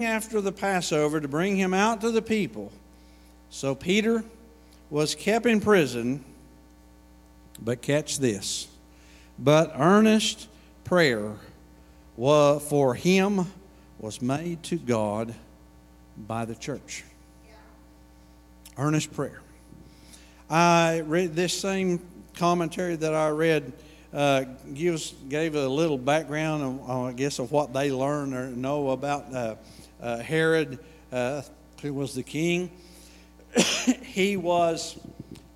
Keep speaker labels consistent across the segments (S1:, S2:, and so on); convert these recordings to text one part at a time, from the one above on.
S1: after the Passover to bring him out to the people. So Peter was kept in prison, but catch this. But earnest prayer for him was made to God by the church. Earnest prayer. I read this same commentary that I read uh, gives gave a little background, of, uh, I guess, of what they learn or know about uh, uh Herod, uh, who was the king. he was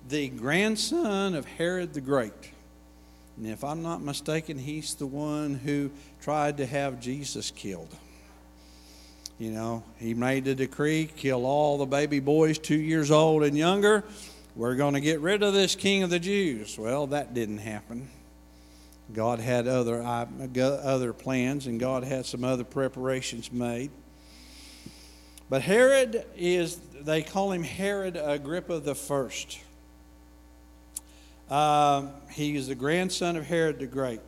S1: the grandson of Herod the Great. And if I'm not mistaken, he's the one who tried to have Jesus killed. You know, he made the decree kill all the baby boys two years old and younger. We're going to get rid of this king of the Jews. Well, that didn't happen. God had other, uh, other plans, and God had some other preparations made. But Herod is, they call him Herod Agrippa the First. Uh, he is the grandson of Herod the Great.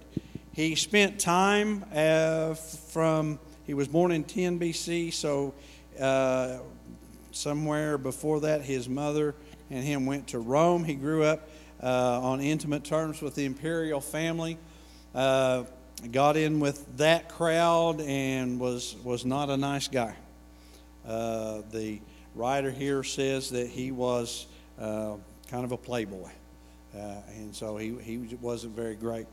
S1: He spent time uh, from, he was born in 10 BC, so uh, somewhere before that, his mother and him went to Rome. He grew up uh, on intimate terms with the imperial family. Uh, got in with that crowd and was, was not a nice guy. Uh, the writer here says that he was uh, kind of a playboy, uh, and so he, he wasn't very great.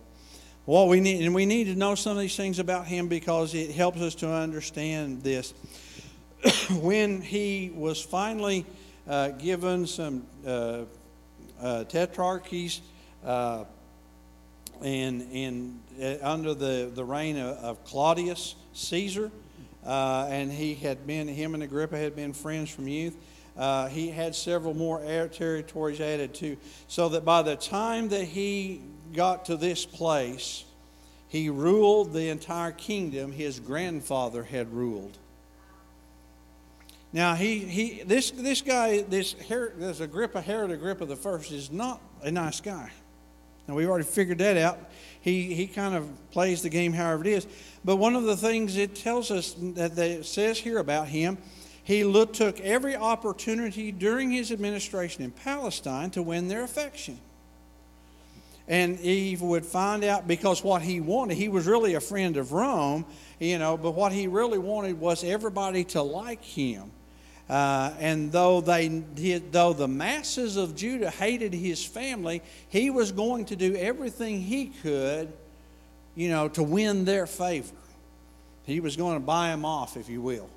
S1: Well, we need, and we need to know some of these things about him because it helps us to understand this. when he was finally uh, given some tetrarchies and, and uh, under the, the reign of, of Claudius Caesar, uh, and he had been, him and Agrippa had been friends from youth. Uh, he had several more territories added to, so that by the time that he got to this place, he ruled the entire kingdom his grandfather had ruled. Now he, he this this guy this Herod, this Agrippa Herod Agrippa the first is not a nice guy. Now we've already figured that out. He he kind of plays the game however it is. But one of the things it tells us that it says here about him, he look, took every opportunity during his administration in Palestine to win their affection. And he would find out because what he wanted, he was really a friend of Rome, you know, but what he really wanted was everybody to like him. Uh, and though they though the masses of Judah hated his family, he was going to do everything he could you know, to win their favor. He was going to buy them off, if you will.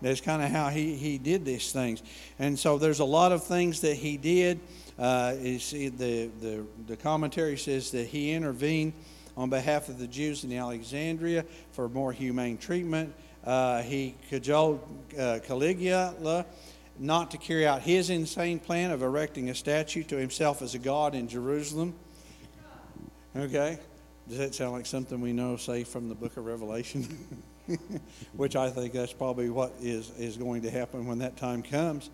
S1: That's kind of how he, he did these things. And so there's a lot of things that he did. Uh, the, the, the commentary says that he intervened on behalf of the Jews in Alexandria for more humane treatment. Uh, he cajoled uh, Caligula not to carry out his insane plan of erecting a statue to himself as a god in Jerusalem. Okay? Does that sound like something we know, say, from the book of Revelation? Which I think that's probably what is, is going to happen when that time comes.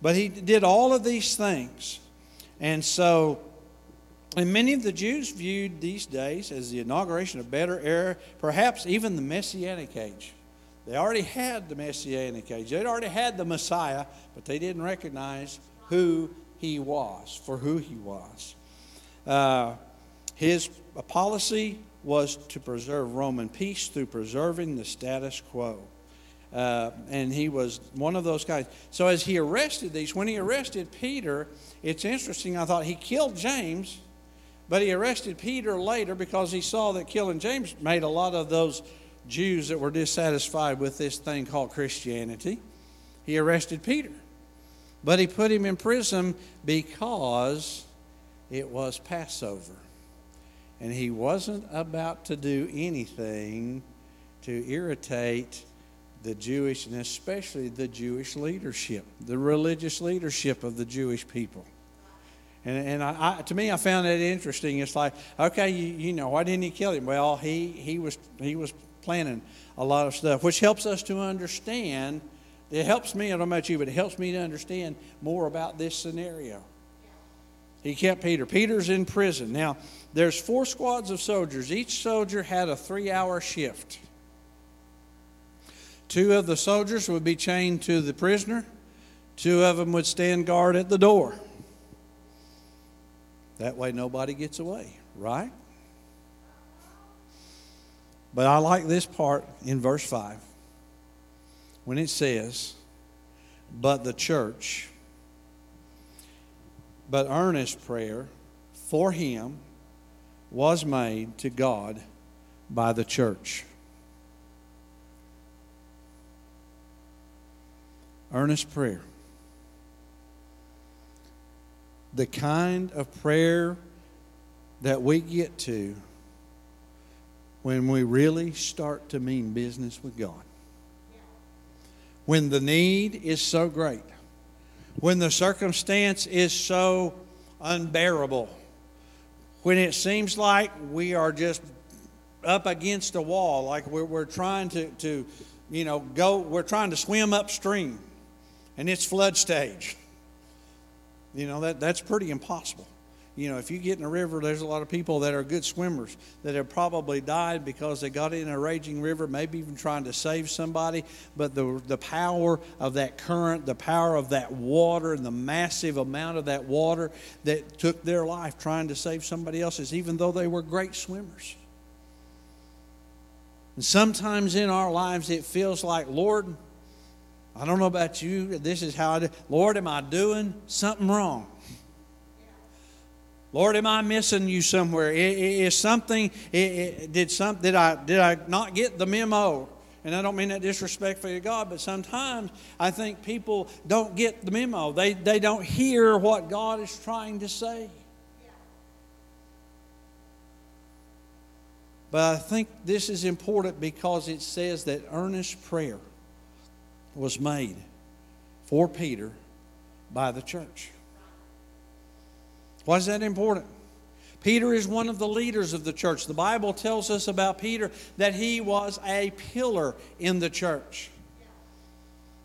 S1: But he did all of these things. And so, and many of the Jews viewed these days as the inauguration of better era, perhaps even the Messianic age. They already had the Messianic age, they'd already had the Messiah, but they didn't recognize who he was, for who he was. Uh, his policy was to preserve Roman peace through preserving the status quo. Uh, and he was one of those guys. So as he arrested these, when he arrested Peter, it's interesting. I thought he killed James, but he arrested Peter later because he saw that killing James made a lot of those Jews that were dissatisfied with this thing called Christianity. He arrested Peter, but he put him in prison because it was Passover. And he wasn't about to do anything to irritate the Jewish, and especially the Jewish leadership, the religious leadership of the Jewish people. And, and I, I, to me, I found that interesting. It's like, okay, you, you know, why didn't he kill him? Well, he, he, was, he was planning a lot of stuff, which helps us to understand. It helps me, I don't know about you, but it helps me to understand more about this scenario. He kept Peter. Peter's in prison. Now, there's four squads of soldiers. Each soldier had a three hour shift. Two of the soldiers would be chained to the prisoner, two of them would stand guard at the door. That way, nobody gets away, right? But I like this part in verse 5 when it says, But the church, but earnest prayer for him was made to God by the church. Earnest prayer. The kind of prayer that we get to when we really start to mean business with God. When the need is so great, when the circumstance is so unbearable, when it seems like we are just up against a wall, like we're, we're trying to, to, you know, go, we're trying to swim upstream and it's flood stage. You know, that, that's pretty impossible. You know, if you get in a river, there's a lot of people that are good swimmers that have probably died because they got in a raging river, maybe even trying to save somebody. But the, the power of that current, the power of that water, and the massive amount of that water that took their life trying to save somebody else's, even though they were great swimmers. And sometimes in our lives, it feels like, Lord, I don't know about you, this is how I do. Lord, am I doing something wrong? Lord, am I missing you somewhere? Is something did some did I did I not get the memo? And I don't mean that disrespectfully to God, but sometimes I think people don't get the memo. They they don't hear what God is trying to say. But I think this is important because it says that earnest prayer was made for Peter by the church. Why is that important? Peter is one of the leaders of the church. The Bible tells us about Peter that he was a pillar in the church.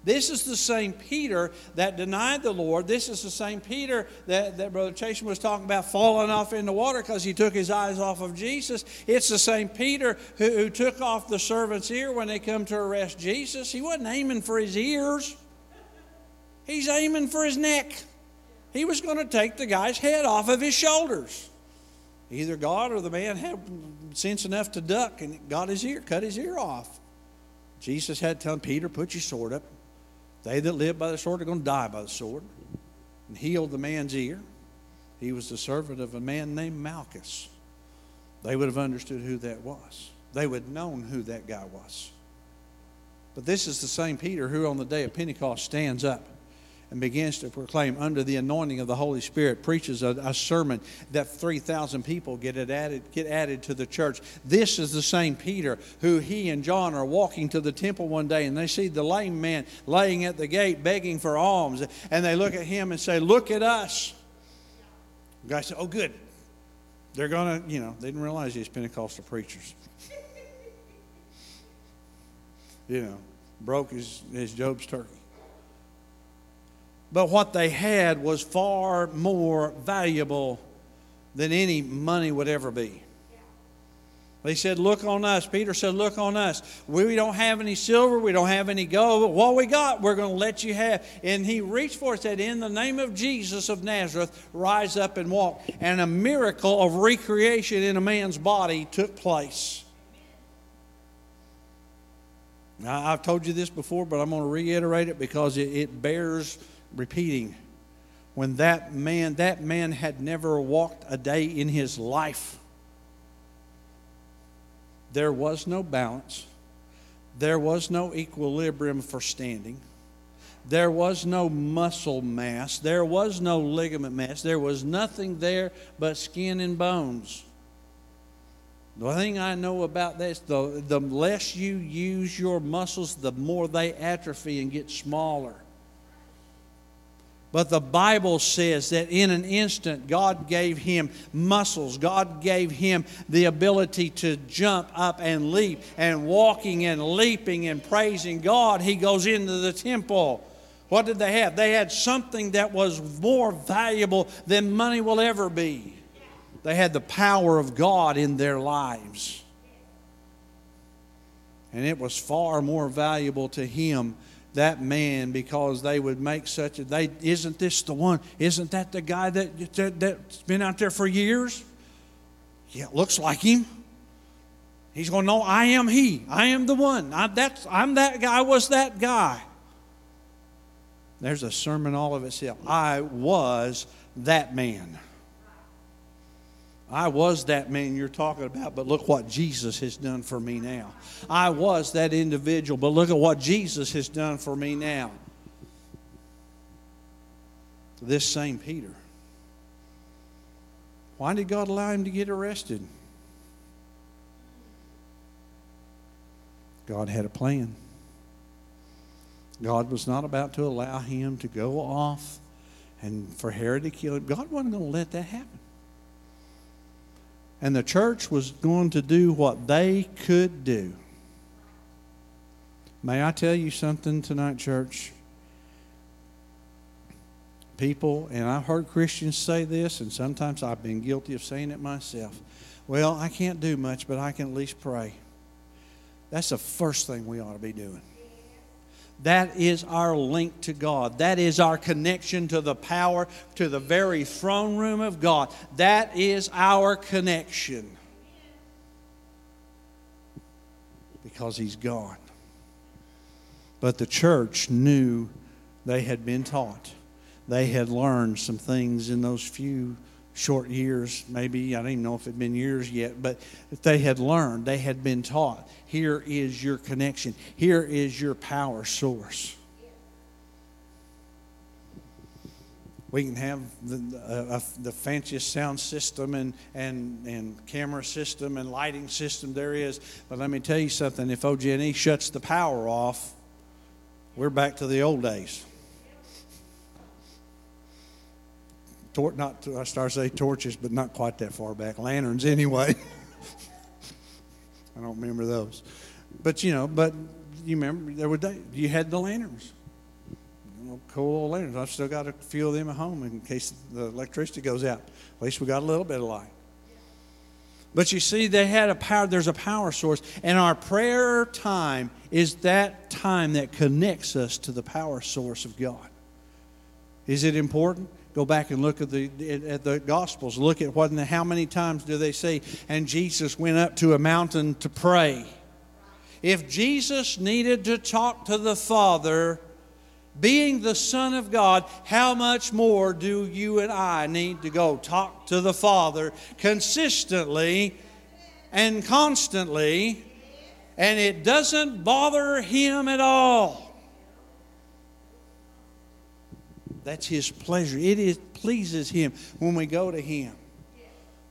S1: This is the same Peter that denied the Lord. This is the same Peter that, that Brother Chasen was talking about falling off in the water because he took his eyes off of Jesus. It's the same Peter who, who took off the servant's ear when they come to arrest Jesus. He wasn't aiming for his ears, he's aiming for his neck. He was going to take the guy's head off of his shoulders. Either God or the man had sense enough to duck and got his ear, cut his ear off. Jesus had to tell him, Peter, put your sword up. They that live by the sword are going to die by the sword. And healed the man's ear. He was the servant of a man named Malchus. They would have understood who that was. They would have known who that guy was. But this is the same Peter who, on the day of Pentecost, stands up and begins to proclaim under the anointing of the Holy Spirit, preaches a, a sermon that 3,000 people get, added, get added to the church. This is the same Peter who he and John are walking to the temple one day and they see the lame man laying at the gate begging for alms. And they look at him and say, Look at us. The guy said, Oh, good. They're going to, you know, they didn't realize these Pentecostal preachers. you know, broke his, his Job's turkey. But what they had was far more valuable than any money would ever be. They said, Look on us. Peter said, Look on us. We don't have any silver. We don't have any gold. But what we got, we're going to let you have. And he reached for it, said, In the name of Jesus of Nazareth, rise up and walk. And a miracle of recreation in a man's body took place. Now, I've told you this before, but I'm going to reiterate it because it, it bears repeating when that man that man had never walked a day in his life there was no balance. There was no equilibrium for standing. There was no muscle mass. There was no ligament mass. There was nothing there but skin and bones. The thing I know about this, the, the less you use your muscles, the more they atrophy and get smaller. But the Bible says that in an instant, God gave him muscles. God gave him the ability to jump up and leap. And walking and leaping and praising God, he goes into the temple. What did they have? They had something that was more valuable than money will ever be. They had the power of God in their lives. And it was far more valuable to him, that man, because they would make such a they isn't this the one? Isn't that the guy that, that that's been out there for years? Yeah, it looks like him. He's going, No, I am he. I am the one. I, that's, I'm that guy. I was that guy. There's a sermon all of itself. I was that man. I was that man you're talking about, but look what Jesus has done for me now. I was that individual, but look at what Jesus has done for me now. This same Peter. Why did God allow him to get arrested? God had a plan. God was not about to allow him to go off and for Herod to kill him. God wasn't going to let that happen. And the church was going to do what they could do. May I tell you something tonight, church? People, and I've heard Christians say this, and sometimes I've been guilty of saying it myself. Well, I can't do much, but I can at least pray. That's the first thing we ought to be doing. That is our link to God. That is our connection to the power, to the very throne room of God. That is our connection. Because He's gone. But the church knew they had been taught. They had learned some things in those few short years, maybe, I don't even know if it had been years yet, but they had learned, they had been taught. Here is your connection, here is your power source. We can have the, uh, the fanciest sound system and, and, and camera system and lighting system there is, but let me tell you something if OG&E shuts the power off, we're back to the old days. Tor- not I start to say torches, but not quite that far back. Lanterns, anyway. I don't remember those, but you know, but you remember there were days you had the lanterns. You know, cool old lanterns. I've still got a few of them at home in case the electricity goes out. At least we got a little bit of light. But you see, they had a power, there's a power source. And our prayer time is that time that connects us to the power source of God. Is it important? Go back and look at the at the Gospels. Look at what and how many times do they say? And Jesus went up to a mountain to pray. If Jesus needed to talk to the Father, being the Son of God, how much more do you and I need to go talk to the Father consistently and constantly, and it doesn't bother Him at all? That's His pleasure. It is, pleases Him when we go to Him.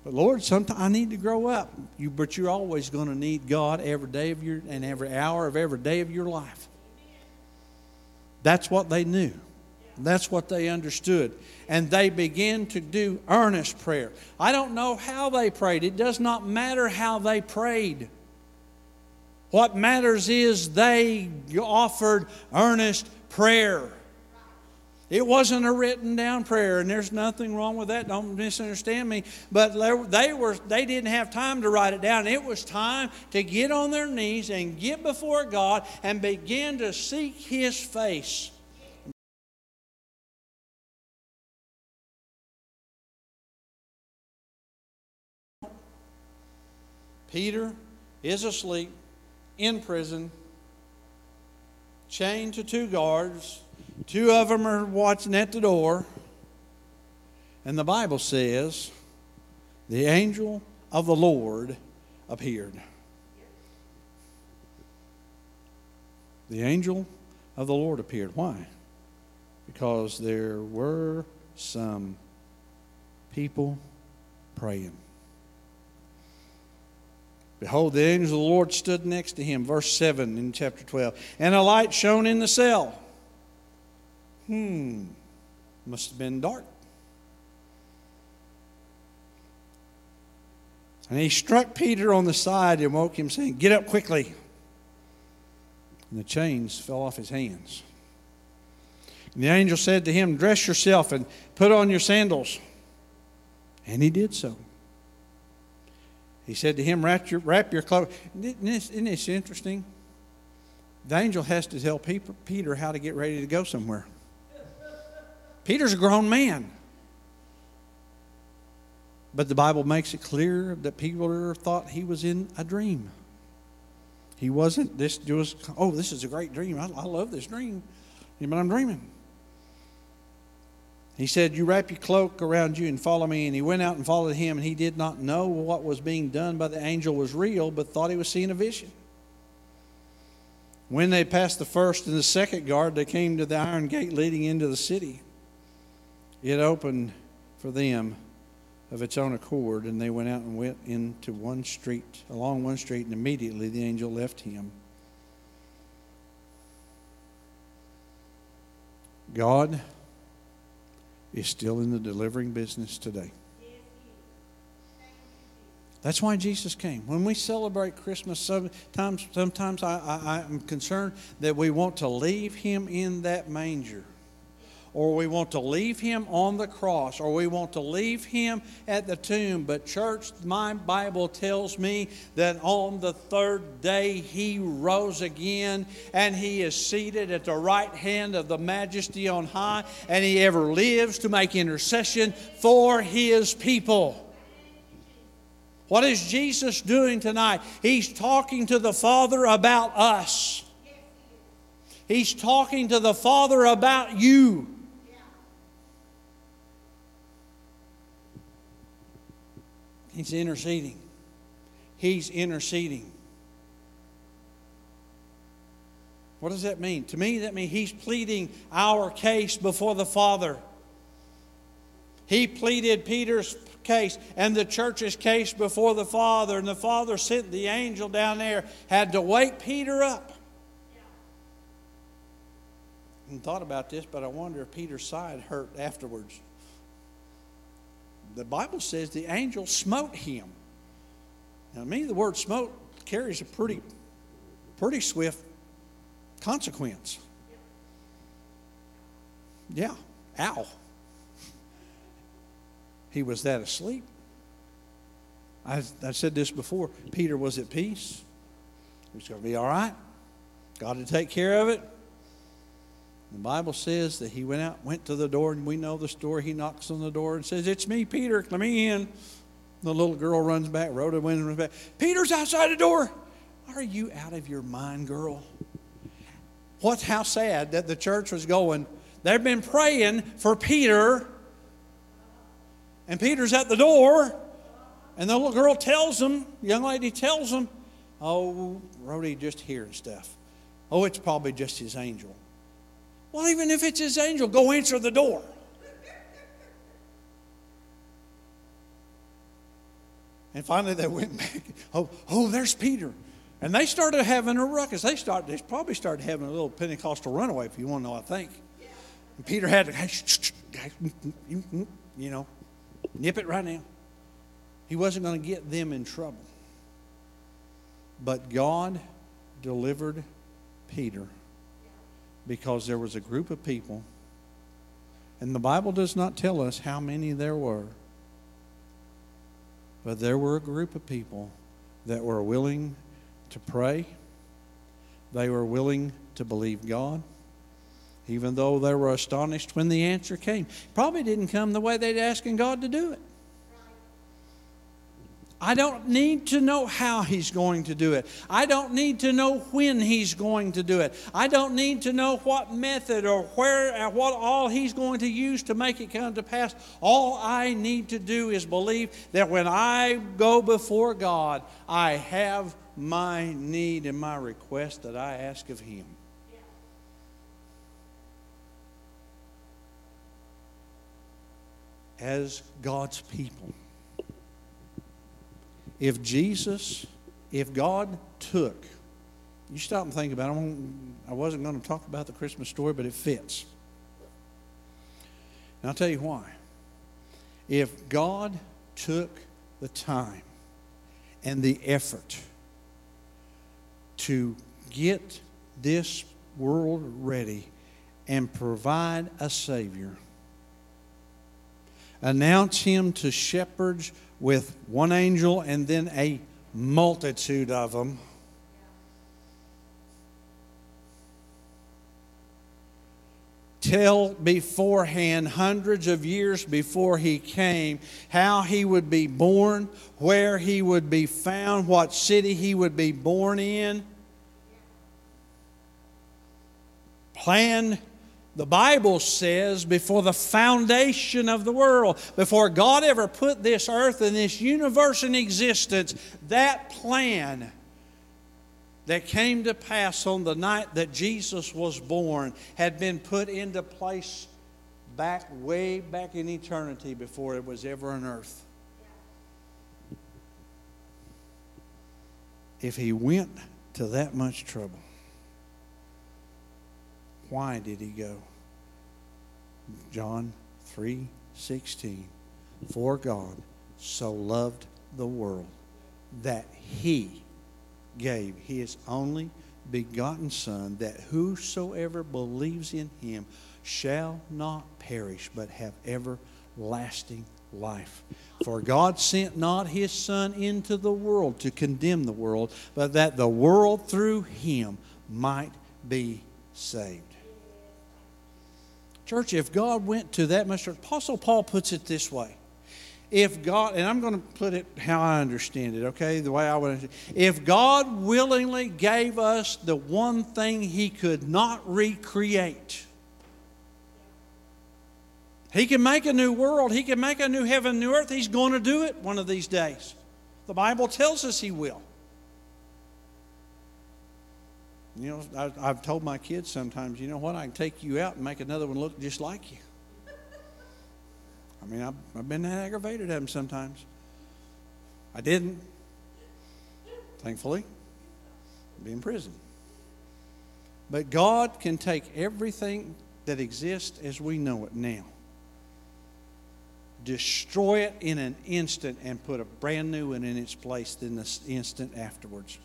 S1: But Lord, sometimes I need to grow up. You, but you're always going to need God every day of your and every hour of every day of your life. That's what they knew. That's what they understood. And they began to do earnest prayer. I don't know how they prayed. It does not matter how they prayed. What matters is they offered earnest prayer. It wasn't a written down prayer, and there's nothing wrong with that. Don't misunderstand me. But they were they didn't have time to write it down. It was time to get on their knees and get before God and begin to seek His face. Peter is asleep in prison, chained to two guards Two of them are watching at the door. And the Bible says, the angel of the Lord appeared. The angel of the Lord appeared. Why? Because there were some people praying. Behold, the angel of the Lord stood next to him. Verse 7 in chapter 12. And a light shone in the cell. Hmm, must have been dark. And he struck Peter on the side and woke him, saying, Get up quickly. And the chains fell off his hands. And the angel said to him, Dress yourself and put on your sandals. And he did so. He said to him, Wrap your, wrap your clothes. Isn't this, isn't this interesting? the angel has to tell Peter how to get ready to go somewhere. Peter's a grown man. But the Bible makes it clear that Peter thought he was in a dream. He wasn't. This was, oh, this is a great dream. I, I love this dream. But I'm dreaming. He said, You wrap your cloak around you and follow me. And he went out and followed him, and he did not know what was being done by the angel was real, but thought he was seeing a vision. When they passed the first and the second guard, they came to the iron gate leading into the city. It opened for them of its own accord, and they went out and went into one street, along one street, and immediately the angel left him. God is still in the delivering business today. That's why Jesus came. When we celebrate Christmas, sometimes, sometimes I, I, I'm concerned that we want to leave him in that manger or we want to leave him on the cross, or we want to leave him at the tomb. But, church, my Bible tells me that on the third day he rose again, and he is seated at the right hand of the majesty on high, and he ever lives to make intercession for his people. What is Jesus doing tonight? He's talking to the Father about us. He's talking to the Father about you. He's interceding. He's interceding. What does that mean? To me, that means he's pleading our case before the Father. He pleaded Peter's case and the church's case before the Father, and the Father sent the angel down there, had to wake Peter up. And thought about this, but I wonder if Peter's side hurt afterwards the Bible says the angel smote him. Now, to me, the word smote carries a pretty, pretty swift consequence. Yeah, ow. He was that asleep. I, I said this before. Peter was at peace. He was going to be all right. God to take care of it. The Bible says that he went out, went to the door, and we know the story. He knocks on the door and says, It's me, Peter, let me in. The little girl runs back, Rhoda went runs back. Peter's outside the door. Are you out of your mind, girl? What's how sad that the church was going. They've been praying for Peter, and Peter's at the door, and the little girl tells them, young lady tells him, Oh, Rhodey just hearing stuff. Oh, it's probably just his angel. Well, even if it's his angel, go answer the door. And finally they went back. Oh, oh, there's Peter. And they started having a ruckus. They started, they probably started having a little Pentecostal runaway, if you want to know, I think. And Peter had to, mm, mm, mm, you know, nip it right now. He wasn't going to get them in trouble. But God delivered Peter because there was a group of people, and the Bible does not tell us how many there were, but there were a group of people that were willing to pray, they were willing to believe God. Even though they were astonished when the answer came. Probably didn't come the way they'd asking God to do it. I don't need to know how he's going to do it. I don't need to know when he's going to do it. I don't need to know what method or where or what all he's going to use to make it come to pass. All I need to do is believe that when I go before God, I have my need and my request that I ask of him. As God's people if Jesus, if God took, you stop and think about it. I wasn't going to talk about the Christmas story, but it fits. And I'll tell you why. If God took the time and the effort to get this world ready and provide a Savior, announce him to shepherds with one angel and then a multitude of them. Tell beforehand, hundreds of years before he came, how he would be born, where he would be found, what city he would be born in. Plan the Bible says, before the foundation of the world, before God ever put this earth and this universe in existence, that plan that came to pass on the night that Jesus was born had been put into place back way back in eternity before it was ever on earth. If he went to that much trouble, why did he go? John 3:16 For God so loved the world that he gave his only begotten Son, that whosoever believes in him shall not perish, but have everlasting life. For God sent not his Son into the world to condemn the world, but that the world through him might be saved. Church, if God went to that much, Apostle Paul puts it this way if God, and I'm going to put it how I understand it, okay, the way I would, if God willingly gave us the one thing He could not recreate, He can make a new world, He can make a new heaven, new earth. He's going to do it one of these days. The Bible tells us He will. You know, I, have told my kids sometimes, you know what, I can take you out and make another one look just like you. I mean, I've, I've been aggravated at them sometimes. I didn't. Thankfully, be in prison. But God can take everything that exists as we know it now, destroy it in an instant, and put a brand new one in its place in the instant afterwards.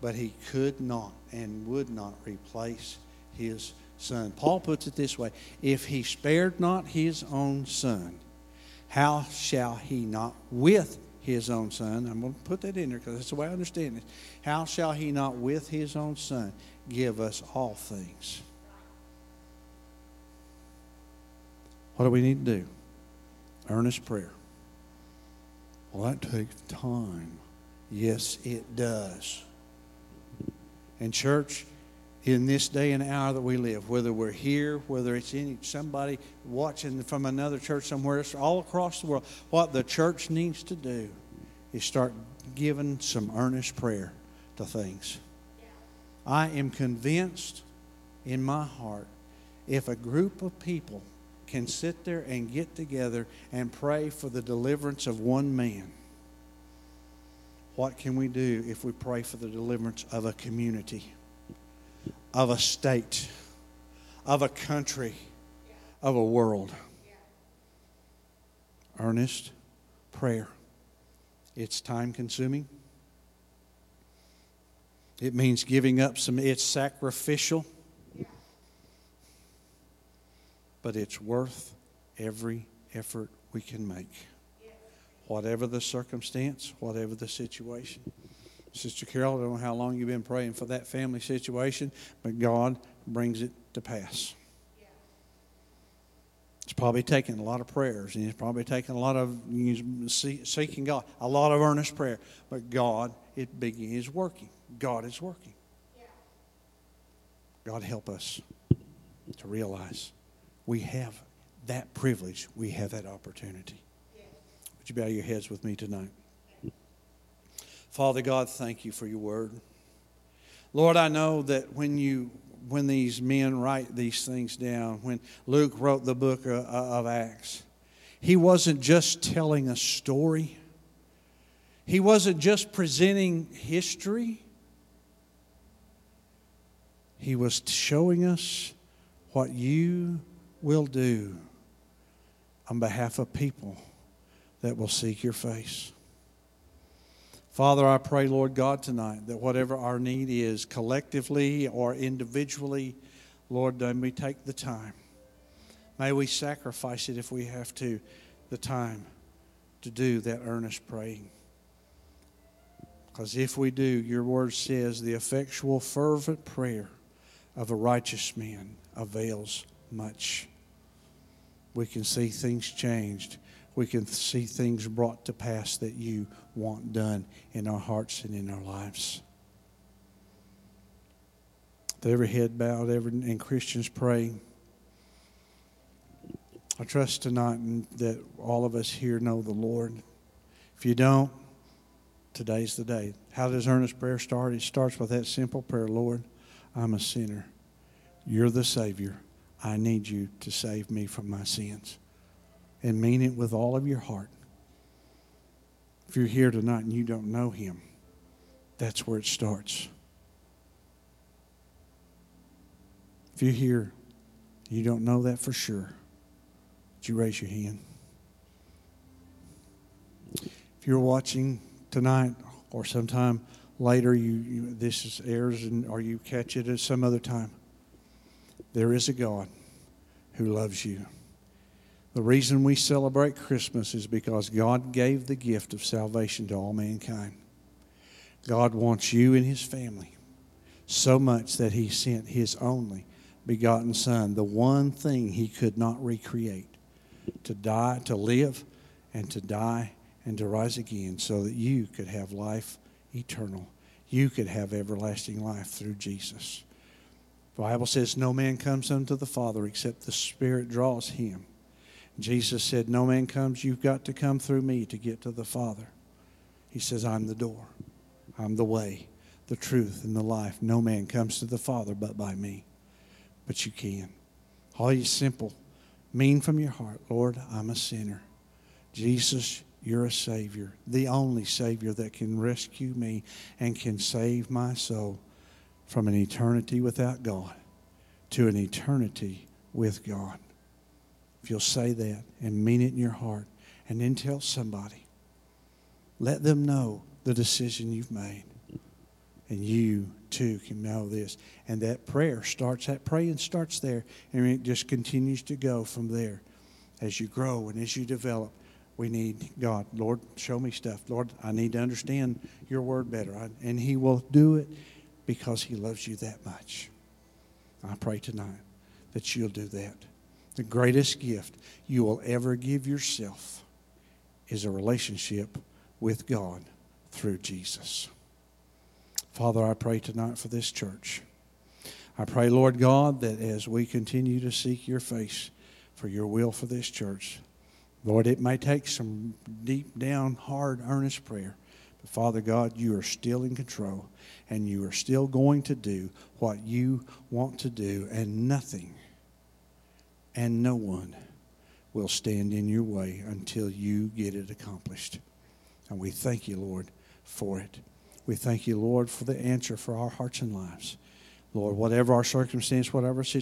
S1: But He could not and would not replace His son. Paul puts it this way If he spared not his own son, how shall he not with his own son? I'm going to put that in there because that's the way I understand it. How shall he not with his own son give us all things? What do we need to do? Earnest prayer. Well, that takes time. Yes, it does. And, church, in this day and hour that we live, whether we're here, whether it's any somebody watching from another church somewhere else, all across the world, what the church needs to do is start giving some earnest prayer to things. I am convinced in my heart if a group of people can sit there and get together and pray for the deliverance of one man, what can we do if we pray for the deliverance of a community? of a state, of a country, of a world. Earnest prayer. It's time consuming. It means giving up some, it's sacrificial. But it's worth every effort we can make. Whatever the circumstance, whatever the situation. Sister Carol, I don't know how long you've been praying for that family situation, but God brings it to pass. It's probably taken a lot of prayers, and it's probably taken a lot of seeking God, a lot of earnest prayer. But God is working. God is working. God help us to realize we have that privilege, we have that opportunity. Would you bow your heads with me tonight? Father God, thank you for your word. Lord, I know that when you when these men write these things down, when Luke wrote the book uh, uh, of Acts, he wasn't just telling a story. He wasn't just presenting history. He was showing us what you will do on behalf of people that will seek your face. Father, I pray, Lord God, tonight that whatever our need is, collectively or individually, Lord, may we take the time. May we sacrifice it if we have to, the time to do that earnest praying. Because if we do, your word says the effectual, fervent prayer of a righteous man avails much. We can see things changed. We can see things brought to pass that you want done in our hearts and in our lives. With every head bowed, every and Christians praying. I trust tonight that all of us here know the Lord. If you don't, today's the day. How does earnest prayer start? It starts with that simple prayer Lord, I'm a sinner. You're the Savior. I need you to save me from my sins. And mean it with all of your heart. If you're here tonight and you don't know Him, that's where it starts. If you're here, you don't know that for sure. Would you raise your hand? If you're watching tonight or sometime later, you, you this is airs and or you catch it at some other time. There is a God who loves you. The reason we celebrate Christmas is because God gave the gift of salvation to all mankind. God wants you and his family so much that he sent his only begotten Son, the one thing he could not recreate, to die, to live, and to die and to rise again so that you could have life eternal. You could have everlasting life through Jesus. The Bible says, No man comes unto the Father except the Spirit draws him. Jesus said, No man comes, you've got to come through me to get to the Father. He says, I'm the door, I'm the way, the truth, and the life. No man comes to the Father but by me. But you can. All you simple, mean from your heart, Lord, I'm a sinner. Jesus, you're a Savior, the only Savior that can rescue me and can save my soul from an eternity without God to an eternity with God. You'll say that and mean it in your heart, and then tell somebody, let them know the decision you've made. And you too can know this. And that prayer starts, that praying starts there, and it just continues to go from there. As you grow and as you develop, we need God. Lord, show me stuff. Lord, I need to understand your word better. And He will do it because He loves you that much. I pray tonight that you'll do that. The greatest gift you will ever give yourself is a relationship with God through Jesus. Father, I pray tonight for this church. I pray, Lord God, that as we continue to seek your face for your will for this church, Lord, it may take some deep down, hard, earnest prayer. But Father God, you are still in control and you are still going to do what you want to do, and nothing and no one will stand in your way until you get it accomplished. And we thank you, Lord, for it. We thank you, Lord, for the answer for our hearts and lives. Lord, whatever our circumstance, whatever situation,